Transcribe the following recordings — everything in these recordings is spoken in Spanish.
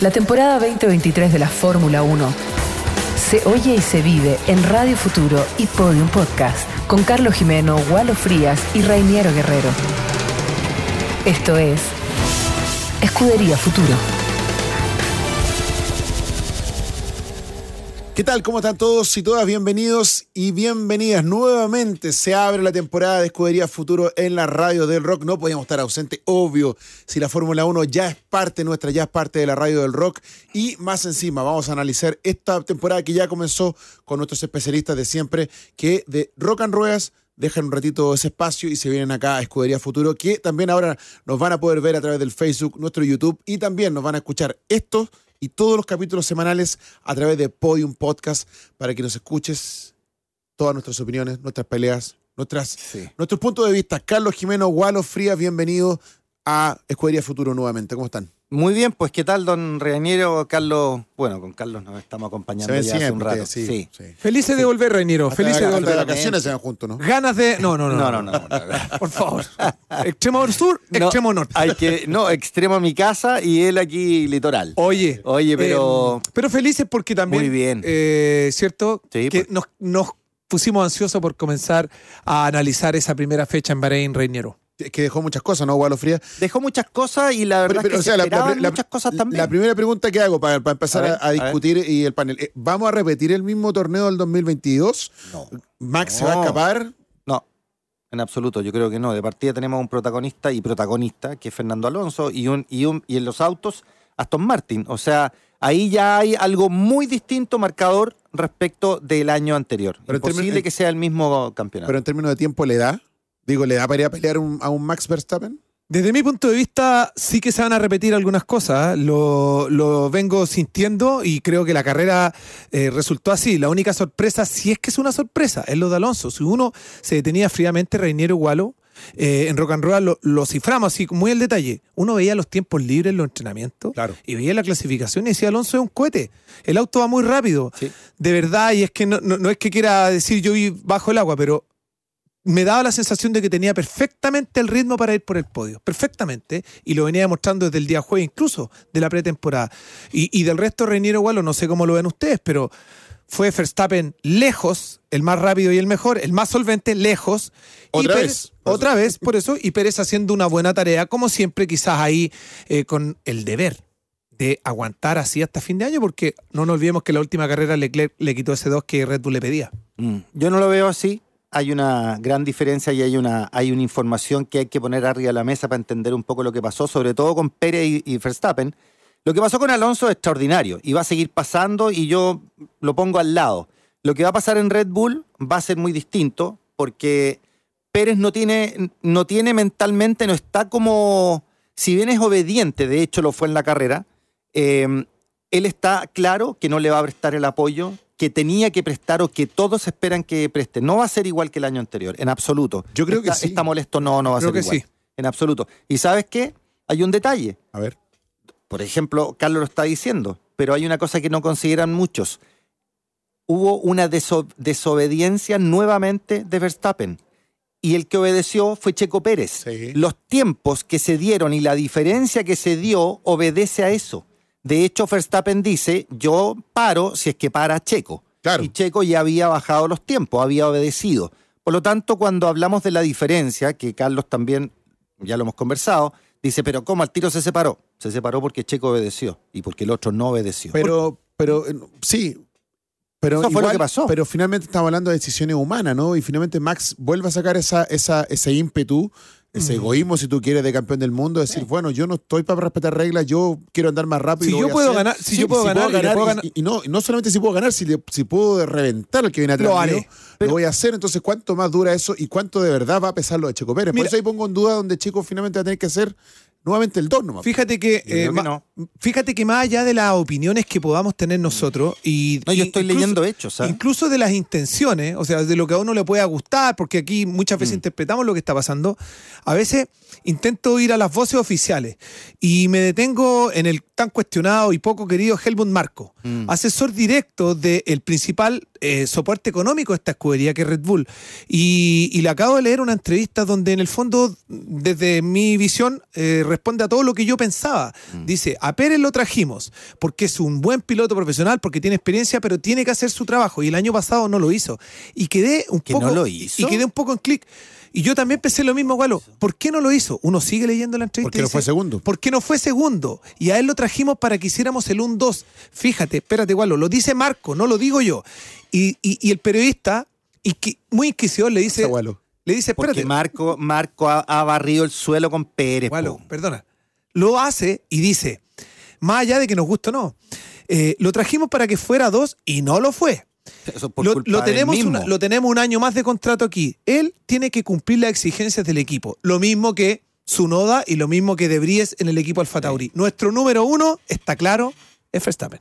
La temporada 2023 de la Fórmula 1 se oye y se vive en Radio Futuro y Podium Podcast con Carlos Jimeno, Walo Frías y Rainiero Guerrero. Esto es Escudería Futuro. ¿Qué tal? ¿Cómo están todos y todas? Bienvenidos y bienvenidas. Nuevamente se abre la temporada de Escudería Futuro en la radio del rock. No podíamos estar ausentes, obvio, si la Fórmula 1 ya es parte nuestra, ya es parte de la radio del rock. Y más encima, vamos a analizar esta temporada que ya comenzó con nuestros especialistas de siempre, que de Rock and Ruedas dejan un ratito ese espacio y se vienen acá a Escudería Futuro, que también ahora nos van a poder ver a través del Facebook, nuestro YouTube y también nos van a escuchar estos y todos los capítulos semanales a través de Podium Podcast para que nos escuches todas nuestras opiniones, nuestras peleas, nuestras, nuestros puntos de vista. Carlos Jimeno, Gualo Frías, bienvenido a Escudería Futuro nuevamente. ¿Cómo están? Muy bien, pues ¿qué tal, don Reiniero? Carlos, bueno, con Carlos nos estamos acompañando ya hace un rato. Sí, Felices de volver, Reiniero. Felices de volver. de vacaciones se van juntos, ¿no? Ganas de. No, no, no. No, no, no. Por favor. extremo sur, extremo norte. Hay que, no, extremo mi casa y él aquí litoral. Oye. Oye, pero. Eh, pero felices porque también. Muy bien. Eh, ¿Cierto? Sí, que pues. nos, nos pusimos ansiosos por comenzar a analizar esa primera fecha en Bahrein, Reiniero. Es que dejó muchas cosas, ¿no, Gualo Frías? Dejó muchas cosas y la verdad Pero- pero, es que o sea, se la- la- esperaban la- muchas cosas también. La primera pregunta que hago para, para empezar A a, ver, a a ver. discutir y el panel. eh, ¿Vamos a repetir el mismo torneo del 2022? No. ¿Max se va a escapar? No, en absoluto, yo creo que no. De partida tenemos un protagonista y protagonista, que es Fernando Alonso, y, un, y, un, y en los autos, Aston Martin. O sea, ahí ya hay algo muy distinto marcador respecto del año anterior. Pero en Imposible términos- que sea el mismo campeonato. Pero en términos de tiempo, ¿le da? Digo, ¿le da para ir a pelear un- a un Max Verstappen? Desde mi punto de vista, sí que se van a repetir algunas cosas. ¿eh? Lo, lo vengo sintiendo y creo que la carrera eh, resultó así. La única sorpresa, si es que es una sorpresa, es lo de Alonso. Si uno se detenía fríamente, Reiniero Gualo, eh, en Rock and Roll lo, lo ciframos así, muy al detalle. Uno veía los tiempos libres en los entrenamientos Claro. y veía la clasificación y decía Alonso es un cohete. El auto va muy rápido. Sí. De verdad, y es que no, no- no es que quiera decir yo vi bajo el agua, pero me daba la sensación de que tenía perfectamente el ritmo para ir por el podio, perfectamente, y lo venía demostrando desde el día jueves, incluso de la pretemporada. Y, y del resto, Reiniero Gualo, no sé cómo lo ven ustedes, pero fue Verstappen lejos, el más rápido y el mejor, el más solvente, lejos. y Otra Pérez- vez. Otra vez, por eso, y Pérez haciendo una buena tarea, como siempre, quizás ahí eh, con el deber de aguantar así hasta fin de año, porque no nos olvidemos que la última carrera Leclerc le quitó ese 2 que Red Bull le pedía. Mm. Yo no lo veo así. Hay una gran diferencia y hay una, hay una información que hay que poner arriba de la mesa para entender un poco lo que pasó, sobre todo con Pérez y, Verstappen. Lo que pasó con Alonso es extraordinario y va a seguir pasando y yo lo pongo al lado. Lo que va a pasar en Red Bull va a ser muy distinto porque Pérez no tiene, no tiene mentalmente, no está como, si bien es obediente, de hecho lo fue en la carrera, eh, él está claro que no le va a prestar el apoyo que tenía que prestar o que todos esperan que preste. No va a ser igual que el año anterior, en absoluto. Yo creo que está, sí. Está molesto, no, no va a Creo ser que igual. sí. En absoluto. ¿Y sabes qué? Hay un detalle. A ver. Por ejemplo, Carlos lo está diciendo, pero hay una cosa que no consideran muchos. Hubo una deso- desobediencia nuevamente de Verstappen. Y el que obedeció fue Checo Pérez. Sí. Los tiempos que se dieron y la diferencia que se dio obedece a eso. De hecho, Verstappen dice, yo paro si es que para Checo. Claro. Y Checo ya había bajado los tiempos, había obedecido. Por lo tanto, cuando hablamos de la diferencia, que Carlos también, ya lo hemos conversado, dice, pero ¿cómo al tiro se separó? Se separó porque Checo obedeció y porque el otro no obedeció. Pero, pero sí. Pero Eso fue lo que pasó. Pero finalmente estamos hablando de decisiones humanas, ¿no? Y finalmente Max vuelve a sacar esa, esa, ese ímpetu, ese egoísmo, si tú quieres, de campeón del mundo, decir, bueno, yo no estoy para respetar reglas, yo quiero andar más rápido. Si y yo puedo hacer. ganar- si yo puedo ganar y le puedo ganar- y, y no, y no solamente si puedo ganar, si, le- si puedo reventar al que viene atrás Lo haré. mío, Pero- lo voy a hacer. Entonces, ¿cuánto más dura eso y cuánto de verdad va a pesar lo de Checo Pérez? Mira- Por eso ahí pongo en duda donde Checo finalmente va a tener que hacer nuevamente el 2 nomás. Fíjate que, eh, que ma- no. fíjate que más allá de las opiniones que podamos tener nosotros y No, yo estoy incluso- leyendo hechos, ¿sabes? Incluso de las intenciones, o sea, de lo que a uno le pueda gustar, porque aquí muchas Mm. veces interpretamos lo que está pasando. A veces intento ir a las voces oficiales y me detengo en el tan cuestionado y poco querido Helmut Marco, Mm. asesor directo del principal eh, soporte económico a esta escudería que es Red Bull. Y, y le acabo de leer una entrevista donde en el fondo, desde mi visión, eh, responde a todo lo que yo pensaba. Mm. Dice, a Pérez lo trajimos porque es un buen piloto profesional, porque tiene experiencia, pero tiene que hacer su trabajo. Y el año pasado no lo hizo. Y quedé un ¿Que poco... no lo hizo? Y quedé un poco en clic. Y yo también pensé lo mismo, Galo. ¿Por qué no lo hizo? Uno sigue leyendo la entrevista. Porque y no fue segundo. ¿Por qué no fue segundo? Y a él lo trajimos para que hiciéramos el 1-2. Fíjate, espérate, Galo, lo dice Marco, no lo digo yo. Y, y- y el periodista, inqui- muy inquisidor, le dice, Zagualo. le dice, Porque espérate, Marco, Marco ha, ha barrido el suelo con Pérez. Gualo, po. perdona. Lo hace y dice, más allá de que nos guste o no, eh, lo trajimos para que fuera dos y no lo fue. Eso por Lo, culpa lo del tenemos mismo. una- lo tenemos un año más de contrato aquí. Él tiene que cumplir las exigencias del equipo. Lo mismo que Sunoda y lo mismo que De Vries en el equipo Alfa Tauri. Nuestro número uno, está claro, es Verstappen.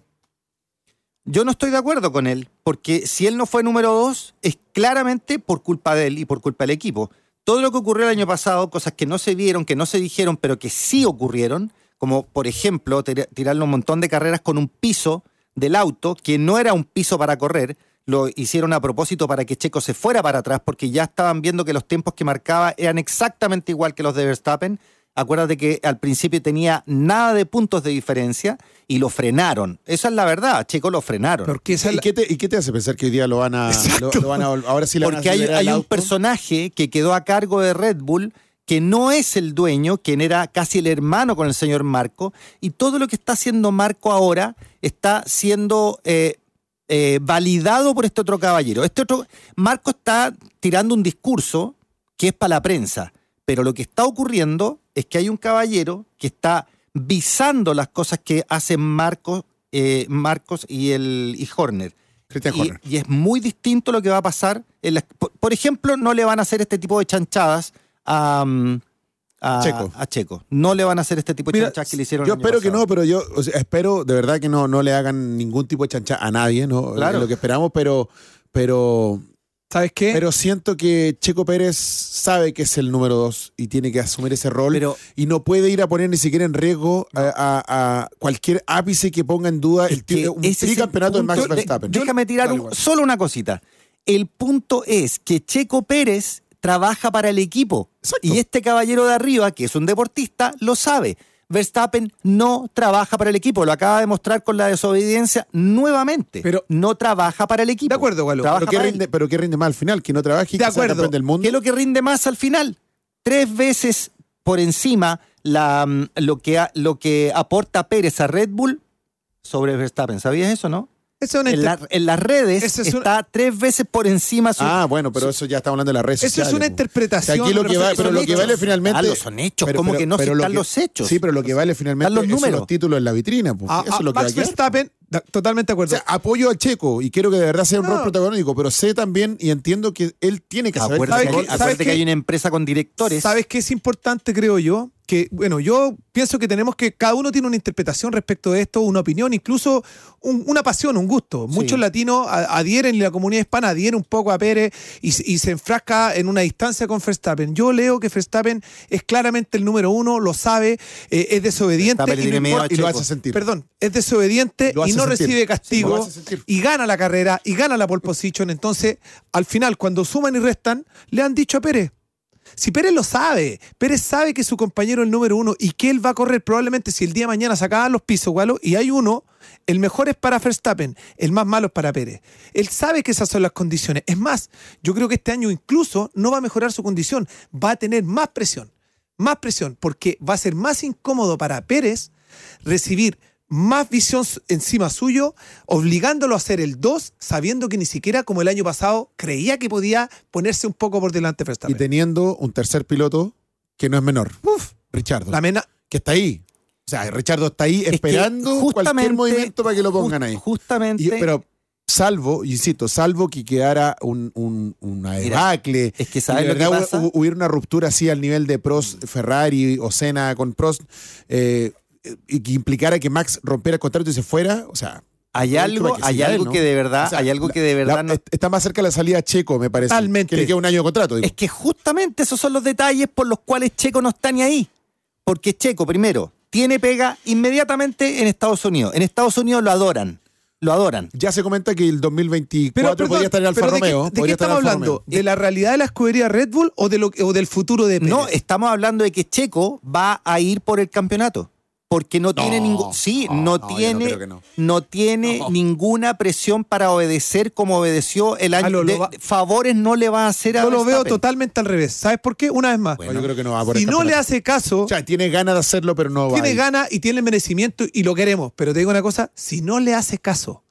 Yo no estoy de acuerdo con él, porque si él no fue número dos, es claramente por culpa de él y por culpa del equipo. Todo lo que ocurrió el año pasado, cosas que no se vieron, que no se dijeron, pero que sí ocurrieron, como por ejemplo tira- tirarle un montón de carreras con un piso del auto, que no era un piso para correr, lo hicieron a propósito para que Checo se fuera para atrás, porque ya estaban viendo que los tiempos que marcaba eran exactamente igual que los de Verstappen. Acuérdate que al principio tenía nada de puntos de diferencia y lo frenaron. Esa es la verdad, Checo lo frenaron. Porque ¿Y la- qué, te, y qué te hace pensar que hoy día lo van a, lo, Exacto. lo van a vol- ahora sí le van a Porque hay, un personaje que quedó a cargo de Red Bull que no es el dueño, quien era casi el hermano con el señor Marco, y todo lo que está haciendo Marco ahora está siendo eh, eh, validado por este otro caballero. Este otro, Marco está tirando un discurso que es para la prensa, pero lo que está ocurriendo es que hay un caballero que está visando las cosas que hacen Marcos, eh, Marcos y, el, y Horner. Y, Horner. y es muy distinto lo que va a pasar. en las- por, por ejemplo, no le van a hacer este tipo de chanchadas a, a- Checo. a Checo. No le van a hacer este tipo de Mira, chanchadas que le hicieron Yo el año espero que no, pero yo o sea, espero de verdad que no, no le hagan ningún tipo de chancha a nadie, ¿no? Claro. Es Lo que esperamos, pero, pero, ¿Sabes qué? pero siento que Checo Pérez sabe que es el número dos y tiene que asumir ese rol Pero- y no puede ir a poner ni siquiera en riesgo a, a- a cualquier ápice que ponga en duda el un tricampeonato de Max punto. De- Verstappen. déjame tirar un- solo una cosita. El punto es que Checo Pérez trabaja para el equipo. Exacto. Y este caballero de arriba, que es un deportista, lo sabe. Verstappen no trabaja para el equipo. Lo acaba de mostrar con la desobediencia nuevamente. Pero- no trabaja para el equipo. De acuerdo, Galo. Trabaja Pero ¿qué, rinde, pero ¿qué rinde más al final? Que no trabaje y De que sea acuerdo. campeón del mundo. ¿Qué es lo que rinde más al final? Tres veces por encima la, mm, lo, que, lo que aporta Pérez a Red Bull sobre Verstappen. ¿Sabías eso, no? Esa es una En, la- en las redes Esa es una- está tres veces por encima su... Ah, bueno, pero eso ya está hablando de las redes Eso es sociales. una po. interpretación. O sea, aquí lo que va, Son pero lo que hechos. vale finalmente. Carlos, son hechos, ¿cómo que no? Si lo están que- los hechos. Sí, pero lo que vale finalmente son números. los títulos en la vitrina. pues. A- Eso a es lo que va a Max. Verstappen, totalmente de O acuerdo. sea, apoyo al Checo y quiero que de verdad sea un No. rol protagónico, pero sé también y entiendo que él tiene que saber Acuérdate, ¿Sabe que, que qué? hay una empresa con directores. ¿Sabes qué es importante, creo yo? Que, bueno, yo pienso que tenemos que, cada uno tiene una interpretación respecto de esto, una opinión, incluso un- una pasión, un gusto. Muchos latinos adhieren, y la comunidad hispana adhiere un poco a Pérez y, se- y se enfrasca en una distancia con Verstappen. Yo leo que Verstappen es claramente el número uno, lo sabe, eh, es desobediente y, no miedo importa- y lo Checo. hace sentir. Perdón, es desobediente y no sentir. recibe castigo y gana la carrera y gana la pole position. Entonces, al final, cuando suman y restan, le han dicho a Pérez. Si Pérez lo sabe, Pérez sabe que su compañero es el número uno y que él va a correr probablemente si el día de mañana sacaban los pisos, Gualo, y hay uno, el mejor es para Verstappen, el más malo es para Pérez. Él sabe que esas son las condiciones. Es más, yo creo que este año incluso no va a mejorar su condición, va a tener más presión, más presión, porque va a ser más incómodo para Pérez recibir más visión encima suyo, obligándolo a hacer el 2, sabiendo que ni siquiera como el año pasado creía que podía ponerse un poco por delante Y Verstappen. teniendo un tercer piloto que no es menor, Uf, Richardo, la mena, que está ahí. O sea, Richardo está ahí Es esperando cualquier movimiento para que lo pongan ahí. Justamente. Y- pero salvo, insisto, salvo que quedara un, un, una Mira, debacle. es que y ¿sabes de lo que verdad pasa? hu- hubiera una ruptura así al nivel de Prost Ferrari o Senna con Prost eh, y que implicara que Max rompiera el contrato y se fuera, o sea, hay algo, que hay algo ¿no? que de verdad, O sea, hay algo que de verdad está más cerca la salida a Checo, me parece. Totalmente. Que le queda un año de contrato. digo. Es que justamente esos son los detalles por los cuales Checo no está ni ahí. Porque Checo, primero, tiene pega inmediatamente en Estados Unidos. En Estados Unidos lo adoran. lo adoran. Ya se comenta que el 2024 Pero, perdón, podría estar en Alfa pero ¿de qué- Romeo. ¿De qué, estamos hablando? Romeo. ¿De la realidad de la escudería Red Bull o, de lo, o del futuro de Pérez? No, estamos hablando de que Checo va a ir por el campeonato. Porque no, tiene ningún. Sí, no, no, no, yo no tiene, no. no. tiene No. ninguna presión para obedecer como obedeció el año. Ah, lo de- va- favores no le va a hacer a Yo lo veo totalmente al revés. ¿Sabes por qué? Una vez más. Yo creo que no va por si no le hace caso, O sea, tiene ganas de hacerlo, pero no va. tiene ganas y tiene el merecimiento y lo queremos. Pero te digo una cosa, si no le hace caso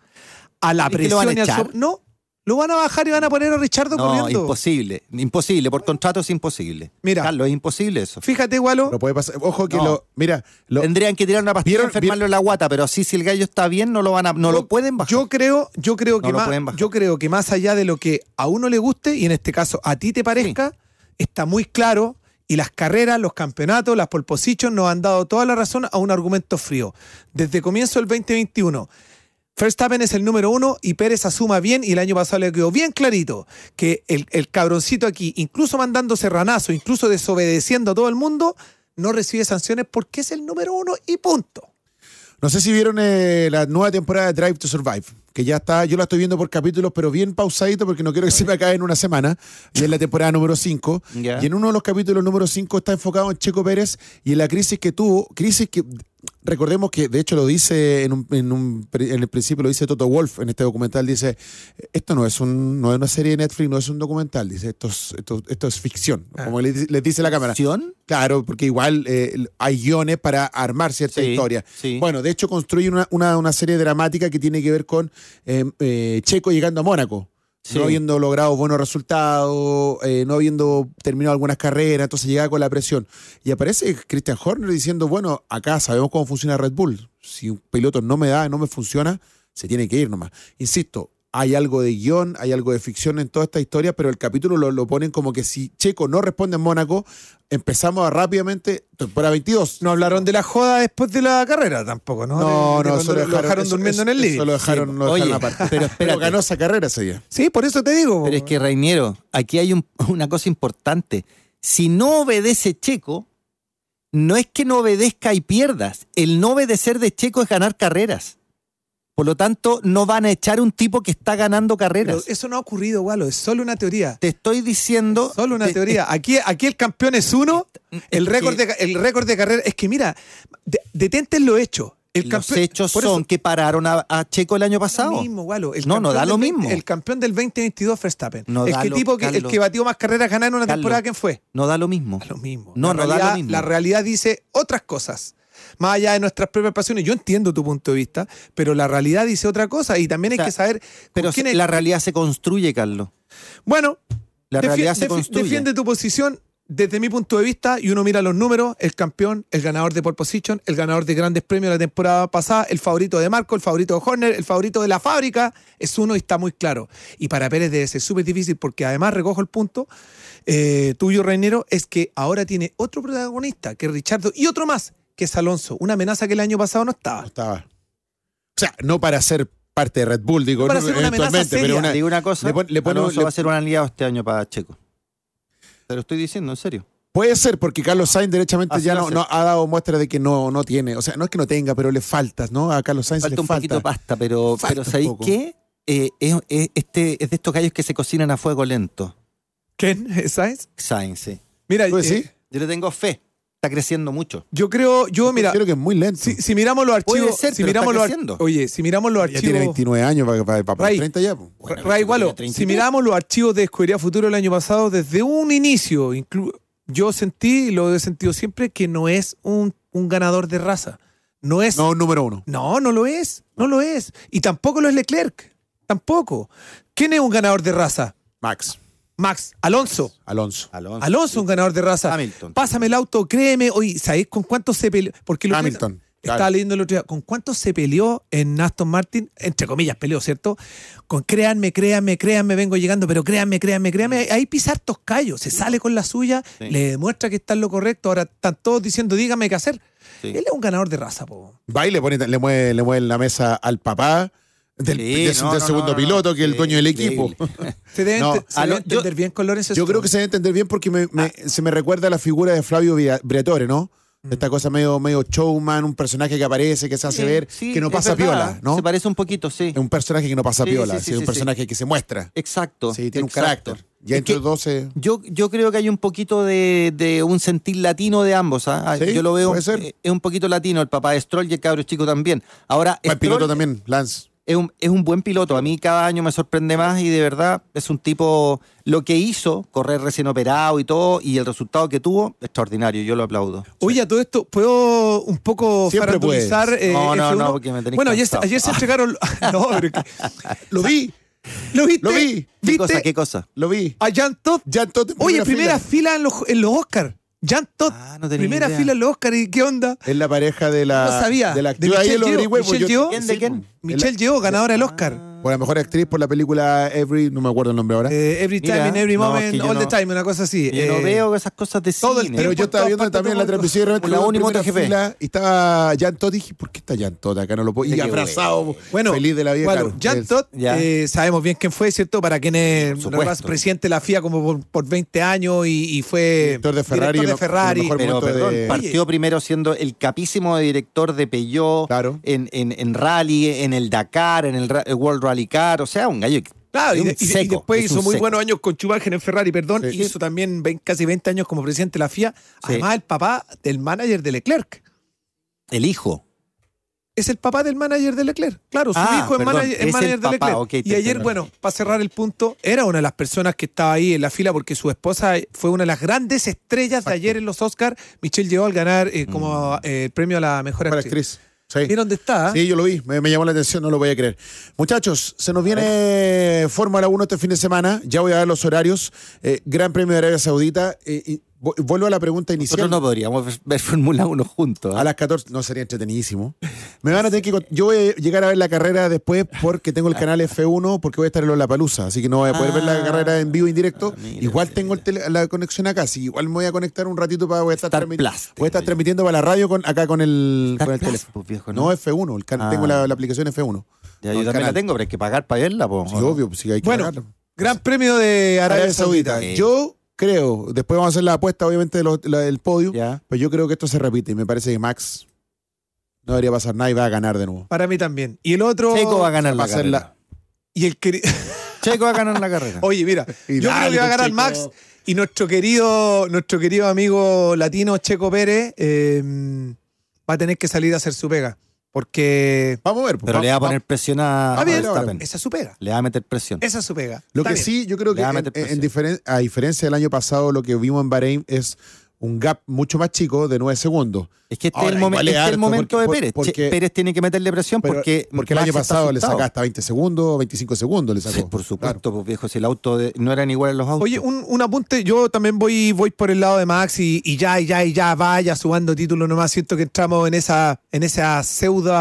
a la ¿Crees que lo van presión y al so- No, lo van a bajar y van a poner a Richardo No, corriendo. imposible. Imposible. Por contrato es imposible. Mira. Carlos, es imposible eso. Fíjate, Gualo, Pero puede pasar. Ojo que No. lo. Mira, lo, Tendrían que tirar una pastilla y ¿Vieron- enfermarlo en la guata, pero así si el gallo está bien, no lo van a, no lo pueden bajar. Yo creo, yo creo No que lo más, yo creo que más allá de lo que a uno le guste y en este caso a ti te parezca, está muy claro y las carreras, los campeonatos, las pole positions nos han dado toda la razón a un argumento frío. Desde comienzo del 2021. Verstappen es el número uno y Pérez asuma bien y el año pasado le quedó bien clarito que el, el cabroncito aquí, incluso mandando serranazo, incluso desobedeciendo a todo el mundo, no recibe sanciones porque es el número uno y punto. No sé si vieron eh, la nueva temporada de Drive to Survive, que ya está, yo la estoy viendo por capítulos, pero bien pausadito porque no quiero que se me acabe en una semana. Y es la temporada número 5. Ya. Y en uno de los capítulos número 5 está enfocado en Checo Pérez y en la crisis que tuvo, crisis que recordemos que de hecho lo dice en, un- en, un- en el principio lo dice Toto Wolf en este documental dice esto no es un no es una serie de Netflix no es un documental dice esto es, esto, esto es ficción Ah. como les, les dice la cámara ¿Acción? Claro, porque igual eh, hay guiones para armar cierta Sí, historia. sí. Bueno, de hecho construye una, una, una serie dramática que tiene que ver con eh, eh, Checo llegando a Mónaco. Sí. No habiendo logrado buenos resultados, eh, no habiendo terminado algunas carreras, entonces llega con la presión. Y aparece Christian Horner diciendo, bueno, acá sabemos cómo funciona Red Bull. Si un piloto no me da, no me funciona, se tiene que ir nomás. Insisto, hay algo de guion, hay algo de ficción en toda esta historia, pero el capítulo lo, lo ponen como que si Checo no responde en Mónaco, empezamos a rápidamente, temporada 22. No hablaron de la joda después de la carrera tampoco, ¿no? No, De- de no, eso lo dejaron eso- durmiendo eso- en el living. Eso lo dejaron, Sí, lo dejaron oye, aparte. pero ganó esa carrera ese día. Sí, por eso te digo. Pero es que, Reiniero, aquí hay un- una cosa importante. Si no obedece Checo, no es que no obedezca y pierdas. El no obedecer de Checo es ganar carreras. Por lo tanto, no van a echar un tipo que está ganando Pero carreras. eso no ha ocurrido, Walo, es solo una teoría. Te estoy diciendo. Solo una te- teoría. Aquí, aquí el campeón es uno, el es récord, que- de, el récord de carrera. Es que mira, de- detente en lo hecho. El Los hechos son eso, que pararon a, a Checo el año pasado. lo mismo, Walo. El No, no da lo 20 mismo. El campeón del 2022, Verstappen. No el da que lo- tipo que, el que batió más carreras ganar en una Carlos. temporada, ¿quién fue? No da lo mismo. Da lo mismo. No, la no da lo mismo. La realidad dice otras cosas. Más allá de nuestras propias pasiones. Yo entiendo tu punto de vista, pero la realidad dice otra cosa y también hay O sea, que saber Pero quién es- la realidad se construye, Carlos. Bueno, La realidad se construye. defiende tu posición desde mi punto de vista y uno mira los números, el campeón, el ganador de pole position, el ganador de grandes premios la temporada pasada, el favorito de Marco, el favorito de Horner, el favorito de la fábrica, es uno y está muy claro. Y para Pérez debe ser súper difícil porque además recojo el punto eh, tuyo, Reinero, es que ahora tiene otro protagonista, que es Richardo, y otro más, que es Alonso, una amenaza que el año pasado no No estaba. estaba. O sea, no para ser parte de Red Bull, digo, No para no, ser una amenaza eventualmente, pero una, Digo una cosa, le pon- le Alonso le- va a ser un aliado este año para Checo. Te lo estoy diciendo, en serio. Puede ser, porque Carlos Sainz derechamente Así ya no, ha dado muestra de que no, no tiene. O sea, no es que no tenga, pero le falta, ¿no? A Carlos Sainz Falta le un falta. poquito de pasta, pero, Falta pero un ¿sabéis poco. qué? Eh, es, es- este, es de estos gallos que se cocinan a fuego lento. ¿Quién? ¿Sabes? Sainz, sí. Mira, ¿Tú eh, decís? Yo le tengo fe. Está creciendo mucho. yo creo, yo mira, Creo que es muy lento. si, si miramos los Puede archivos, ser, si miramos los oye, si miramos los ya tiene archivos 29 años para, para, para Ray. 30 ya. pues. Bueno, Ray Checo Walo, tiene 33. si miramos los archivos de Escudería Futuro el año pasado, desde un inicio, inclu- yo sentí, y lo he sentido siempre, que no es un, un ganador de raza. No es. No, número uno. No, no lo es. No lo es. Y tampoco lo es Leclerc. Tampoco. ¿Quién es un ganador de raza? Max, Max. Alonso. Alonso. Alonso. Alonso, un ganador de raza. Hamilton. Pásame el auto, créeme. Oye, ¿sabéis con cuántos se peleó? Porque lo que- Hamilton. Estaba claro. leyendo el otro día, ¿con cuántos se peleó en Aston Martin? Entre comillas, peleó, ¿cierto? Con créanme, créanme, créanme, vengo llegando, pero créanme, créanme, créanme. Ahí pisa hartos callos, se sale con la suya, Sí. le demuestra que está en lo correcto. Ahora están todos diciendo, dígame qué hacer. Sí. Él es un ganador de raza, po. Va y le, pone, le, mueve, le mueve la mesa al papá del, Sí, de- no, del no, segundo no, no, piloto, que es el dueño del equipo. Se debe, se entender yo- bien con Lorenzo Yo creo que se debe entender bien porque me- me- se me recuerda a la figura de Flavio Briatore, ¿no? Esta cosa medio, medio showman, un personaje que aparece, que se hace Sí, ver, sí, que no pasa verdad. piola, ¿no? Se parece un poquito, sí. Es un personaje que no pasa Sí, piola, sí, es sí, un sí, personaje que se muestra. Exacto. Sí, tiene un carácter. Ya Es entre que los dos se- Yo, yo creo que hay un poquito de, de un sentir latino de ambos. ¿ah? Ah, Sí, yo lo veo. puede ser. eh, Es un poquito latino, el papá de Stroll y el cabro chico también. Ahora, piloto también, Lance. Es un, es un buen piloto. A mí cada año me sorprende más y de verdad es un tipo. Lo que hizo, correr recién operado y todo, y el resultado que tuvo, extraordinario. Yo lo aplaudo. Oye, a todo esto, ¿puedo un poco Siempre eh, No, no, F1? no, porque me tenéis Bueno, ayer, ayer se entregaron. no, pero que- Lo vi, ¿Lo viste? Lo vi. ¿Qué ¿Viste? cosa? ¿Qué cosa? lo vi. A Jan Todd. Todo en Oye, primera fila, en, los, en los Oscars. Jan Todd. Ah, no primera idea. fila en los Oscars. ¿Y qué onda? Es la pareja de la. No sabía. De la ¿De actriz. Ahí Michelle Yeoh? pues ¿Michelle yo- Yeoh? ¿Quién de pues. Michelle Yeoh, ganadora del Oscar. Por la mejor actriz por la película Every, no me acuerdo el nombre ahora. Eh, every time, Mira, in every no, es moment, que yo all the no- time, una cosa así. Yo no Eh, veo esas cosas de todo el cine. Pero yo estaba en viendo también la transmisión y realmente La luego en y primera MotoGP. fila y estaba Jan Todd. Dije, ¿por qué está Jan Todd acá? No lo puedo. Y Qué abrazado, Bueno, feliz de la vida. Bueno, claro. Jan Es- Todd, Ya. eh, sabemos bien quién fue, ¿cierto? Para quien es Por supuesto. recuerdas, presidente de la FIA como por, por 20 años y, y fue Director de Ferrari, director de lo- Ferrari. lo mejor Pero momento perdón, de- partió primero siendo el capísimo director de Peugeot Claro. en, en, en rally, en el Dakar, en el, Ra- el World O sea, un gallo que- Claro, y, de- y de- y seco, después es hizo muy seco. buenos años con Schumacher en Ferrari, perdón, Sí. y hizo también casi 20 años como presidente de la FIA. Además, el papá del manager de Leclerc. El hijo. Es el papá del manager de Leclerc. Claro, su Ah, hijo es perdón, manager, es de papá, Leclerc. y ayer, bueno, para cerrar el punto, era una de las personas que estaba ahí en la fila porque su esposa fue una de las grandes estrellas de ayer en los Oscars. Michelle llegó al ganar eh, como eh, el premio a la mejor actriz. Sí. ¿Vieron dónde está? Sí, yo lo vi, me, me llamó la atención, no lo voy a creer. Muchachos, se nos viene Fórmula 1 este fin de semana, ya voy a dar los horarios. Eh, Gran Premio de Arabia Saudita. eh, vuelvo a la pregunta inicial. Nosotros no podríamos ver, Fórmula 1 juntos. ¿ah? A las 14, no sería entretenidísimo. Me van a tener que. Yo voy a llegar a ver la carrera después porque tengo el canal F1, porque voy a estar en La Palusa, así que no voy a poder ver la Ah. carrera en vivo, en directo. Ah, igual tengo el tele- la conexión acá, así que igual me voy a conectar un ratito para voy a estar, Star transmit- Plus, voy a estar tengo yo. transmitiendo para la radio con, acá con el, Star con el Plus, teléfono. pues, viejo, no. ¿no? F1, el can- Ah. tengo la, la aplicación F1. Ya, no, yo la tengo, pero hay que pagar para verla. po, Sí, obvio, pues sí, hay que Bueno, pagarlo. Gran premio de Arabia, Arabia Saudita. Yo creo, después vamos a hacer la apuesta, obviamente, de lo- la- del podio, Ya. pero yo creo que esto se repite y me parece que Max no debería pasar nada y va a ganar de nuevo. Para mí también. Y el otro. Checo va a ganar va la carrera. la- Y el queri- Checo va a ganar la carrera. Oye, mira, Y yo creo que va a ganar Checo. Max y nuestro querido, nuestro querido amigo latino Checo Pérez eh, va a tener que salir a hacer su pega. Porque. Vamos a ver. pues, Pero le va a poner presión a, Está a bien, Verstappen. esa es su pega. Le va a meter presión. Esa es su pega. Lo Está que bien. sí, yo creo Le que a en- en diferen- a diferencia del año pasado, lo que vimos en Bahrein es un gap mucho más chico de 9 segundos. Es que este Ahora, es el, momen- este es el momento porque- de Pérez. porque- Che- Pérez tiene que meterle presión Pero- porque, porque el año pasado le saca hasta 20 segundos, 25 segundos le sacó. Sí, por supuesto, Claro. pues viejo, si el auto de- no eran iguales los autos. Oye, un, un apunte, yo también voy, voy por el lado de Max y, y ya, y ya, y ya, vaya subando títulos nomás. Siento que entramos en esa, en esa pseudo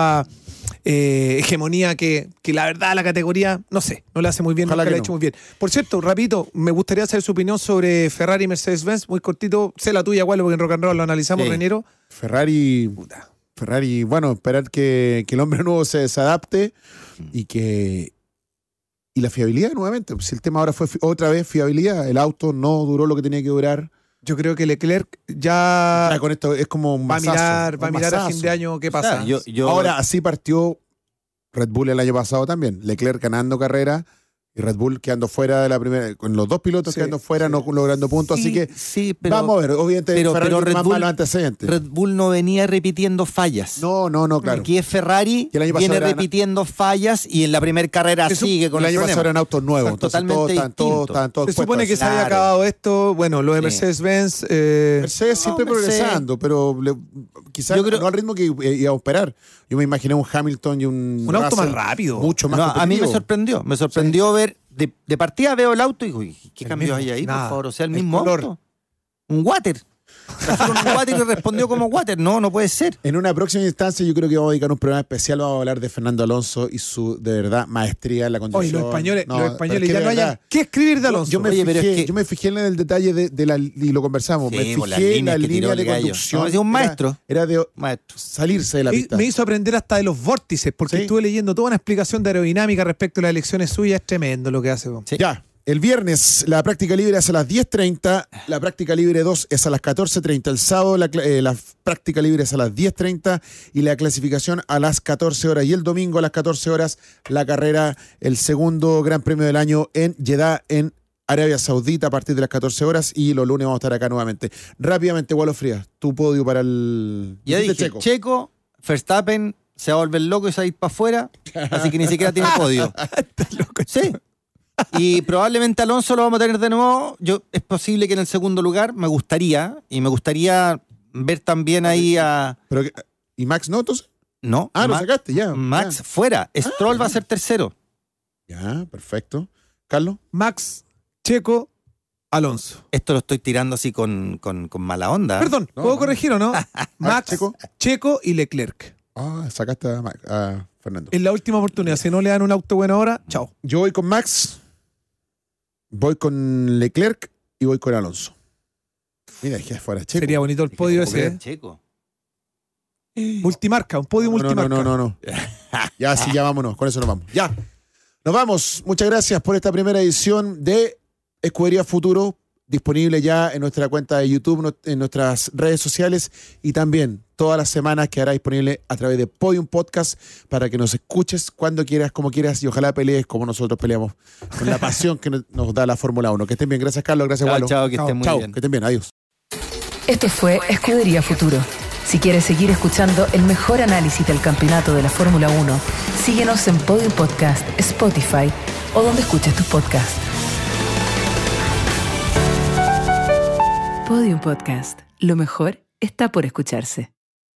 eh, hegemonía que, que la verdad la categoría, no sé, no la hace muy bien, Ojalá nunca la ha hecho muy bien. Por cierto, rapidito, me gustaría saber su opinión sobre Ferrari y Mercedes-Benz, muy cortito. Sé la tuya, igual, porque en Rock and Roll lo analizamos, Sí. Reniero. Ferrari, Ferrari, bueno, esperar que, que el hombre nuevo se, se adapte y que. Y la fiabilidad nuevamente. Si el tema ahora fue otra vez fiabilidad, el auto no duró lo que tenía que durar. Yo creo que Leclerc ya con esto es como un va a mirar, va a mirar a fin de año qué O sea, pasa. yo, yo- Ahora así partió Red Bull el año pasado también. Leclerc ganando carrera y Red Bull quedando fuera de la primera, con los dos pilotos Sí, quedando fuera, no logrando puntos. sí, así que sí, pero vamos a ver, obviamente pero- Ferrari pero Red más Bull- malos antecedentes. Red Bull no venía repitiendo fallas. no, no, no, claro. Aquí es Ferrari, el año viene era- repitiendo fallas y en la primera carrera sigue con el el año pasado eran autos nuevos, entonces totalmente todos están todos, distintos. están todos Se supone que se había acabado esto, bueno, lo de. Mercedes-Benz. eh, Mercedes siempre No, Mercedes. progresando, pero le- quizás creo- no al ritmo que eh, íbamos a esperar. Yo me imaginé un Hamilton y un. Un auto más rápido. Mucho más No, a mí me sorprendió. Me sorprendió ver. De, de partida veo el auto y digo, "Uy, ¿qué El cambios mismo, hay ahí? nada. Por favor, o sea, el El mismo color. auto. Un water. Trajeron un water y respondió como water. No, no puede ser. En una próxima instancia, yo creo que vamos a dedicar un programa especial. Vamos a hablar de Fernando Alonso y su, de verdad, maestría en la conducción. Oye, los españoles, No, los españoles es que ya de no hayan verdad, qué escribir de Alonso. Yo me, Oye, pero fijé, es que- yo me fijé en el detalle de, de la, y lo conversamos, Sí, me las fijé en la línea de conducción. No, es un Era- maestro. Era, de Maestro. salirse de la me, pista. me hizo aprender hasta de los vórtices, porque Sí. estuve leyendo toda una explicación de aerodinámica respecto a las elecciones suyas. Es tremendo lo que hace. Sí. Ya, El viernes la práctica libre es a las 10.30, la práctica libre 2 es a las 14.30, el sábado la, eh, la práctica libre es a las 10.30 y la clasificación a las 14 horas y el domingo a las 14 horas la carrera, el segundo gran premio del año en Jeddah en Arabia Saudita a partir de las 14 horas y los lunes vamos a estar acá nuevamente. Rápidamente, Walo Frías, tu podio para el... Ya dije, Checo. Verstappen se va a volver loco y se va a ir para afuera, así que ni siquiera tiene podio. Sí. Y probablemente Alonso lo vamos a tener de nuevo. Yo, es posible que en el segundo lugar me gustaría, y me gustaría ver también ahí a. Pero ¿Y Max no? entonces? No, Ah, lo sacaste, ya. Max fuera. Stroll va a ser tercero. Ya, perfecto. Carlos. Max, Checo, Alonso. Esto lo estoy tirando así con, con- con mala onda. Perdón, No, ¿puedo no. corregir o no? Max, Checo. Checo. y Leclerc. Ah, sacaste a, Max- a Fernando. Es la última oportunidad. Si no le dan un auto bueno ahora, chao. Yo voy con Max, voy con Leclerc y voy con Alonso. Mira, dejé fuera Checo. Sería bonito el podio Dije, ese. ¿eh? Checo. Multimarca, un podio no, multimarca. no, no, no, no. Ya, sí, ya vámonos. Con eso nos vamos. Ya. Nos vamos. Muchas gracias por esta primera edición de Escudería Futuro, disponible ya en nuestra cuenta de YouTube, en nuestras redes sociales y también todas las semanas quedará disponible a través de Podium Podcast para que nos escuches cuando quieras, como quieras y ojalá pelees como nosotros peleamos, con la pasión que nos- da la Fórmula 1. Que estén bien. Gracias, Carlos. Gracias, Walo. chao, que Chao, estén muy Chao, bien. que estén bien. Adiós. Esto fue Escudería Futuro. Si quieres seguir escuchando el mejor análisis del campeonato de la Fórmula 1, síguenos en Podium Podcast, Spotify o donde escuches tus podcasts. Podium Podcast. Lo mejor está por escucharse.